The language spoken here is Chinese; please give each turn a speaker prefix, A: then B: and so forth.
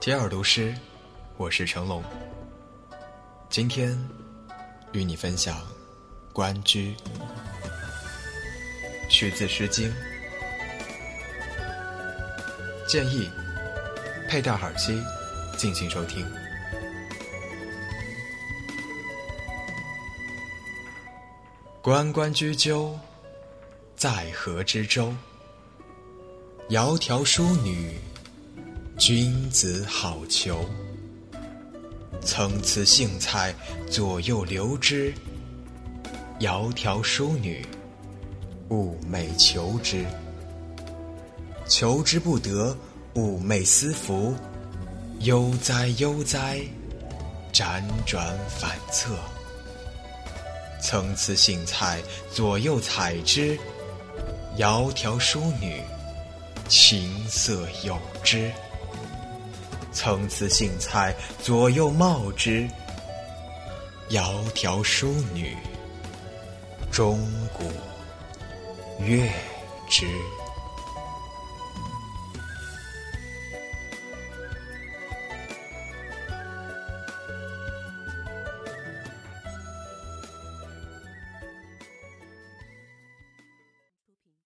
A: 接耳读诗，我是成龙。今天与你分享《关雎》，取自《诗经》。建议佩戴耳机，进行收听。关关雎鸠，在河之洲。窈窕淑女，君子好逑。参差荇菜，左右流之。窈窕淑女，寤寐求之。求之不得，寤寐思服。悠哉悠哉，辗转反侧。参差荇菜，左右采之。窈窕淑女，琴瑟友之。参差荇菜，左右芼之。窈窕淑女，钟鼓乐之。